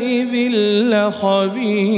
يومئذ لخبير.